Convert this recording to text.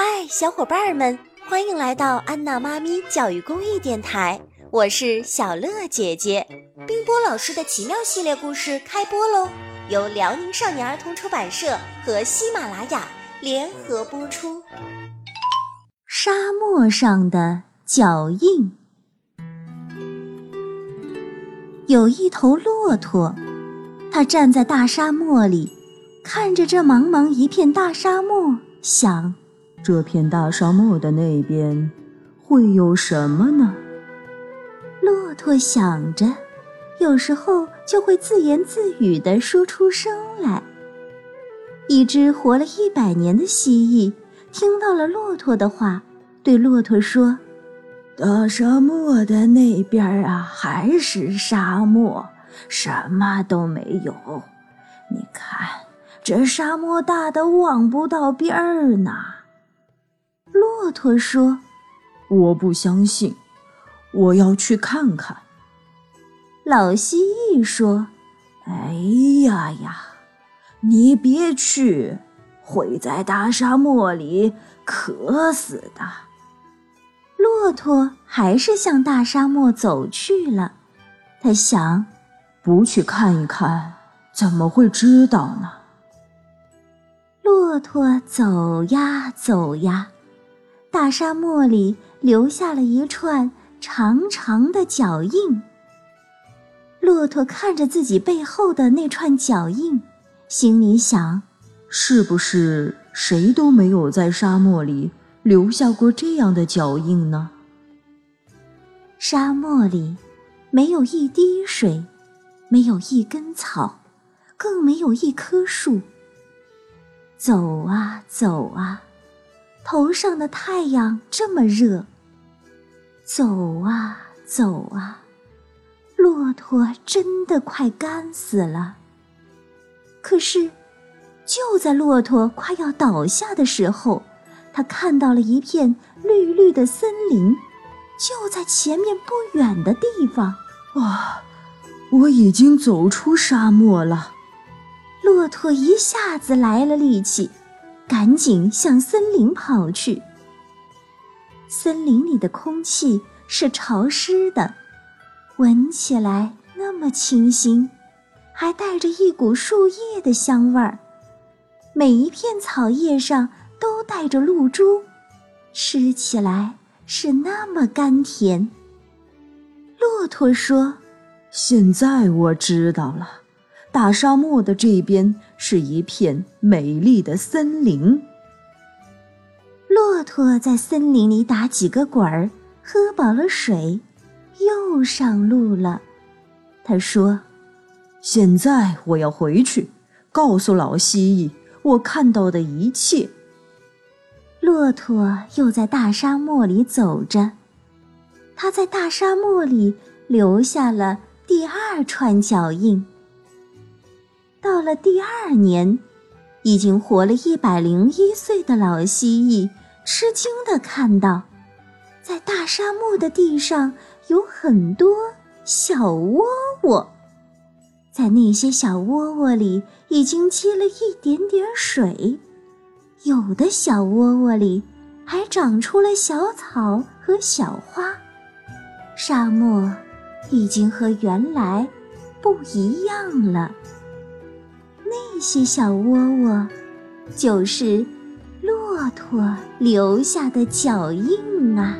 嗨，小伙伴们，欢迎来到安娜妈咪教育公益电台，我是小乐姐姐。冰波老师的奇妙系列故事开播喽，由辽宁少年儿童出版社和喜马拉雅联合播出。沙漠上的脚印，有一头骆驼，它站在大沙漠里。看着这茫茫一片大沙漠，想：这片大沙漠的那边会有什么呢？骆驼想着，有时候就会自言自语地说出声来。一只活了一百年的蜥蜴听到了骆驼的话，对骆驼说：“大沙漠的那边啊，还是沙漠，什么都没有。你看。”这沙漠大的望不到边儿呢。骆驼说：“我不相信，我要去看看。”老蜥蜴说：“哎呀呀，你别去，会在大沙漠里渴死的。”骆驼还是向大沙漠走去了。他想：“不去看一看，怎么会知道呢？”骆驼走呀走呀，大沙漠里留下了一串长长的脚印。骆驼看着自己背后的那串脚印，心里想：是不是谁都没有在沙漠里留下过这样的脚印呢？沙漠里没有一滴水，没有一根草，更没有一棵树。走啊走啊，头上的太阳这么热。走啊走啊，骆驼真的快干死了。可是，就在骆驼快要倒下的时候，他看到了一片绿绿的森林，就在前面不远的地方。哇，我已经走出沙漠了。骆驼一下子来了力气，赶紧向森林跑去。森林里的空气是潮湿的，闻起来那么清新，还带着一股树叶的香味儿。每一片草叶上都带着露珠，吃起来是那么甘甜。骆驼说：“现在我知道了。”大沙漠的这边是一片美丽的森林。骆驼在森林里打几个滚儿，喝饱了水，又上路了。他说：“现在我要回去，告诉老蜥蜴我看到的一切。”骆驼又在大沙漠里走着，他在大沙漠里留下了第二串脚印。到了第二年，已经活了一百零一岁的老蜥蜴吃惊地看到，在大沙漠的地上有很多小窝窝，在那些小窝窝里已经积了一点点水，有的小窝窝里还长出了小草和小花。沙漠已经和原来不一样了。那些小窝窝，就是骆驼留下的脚印啊。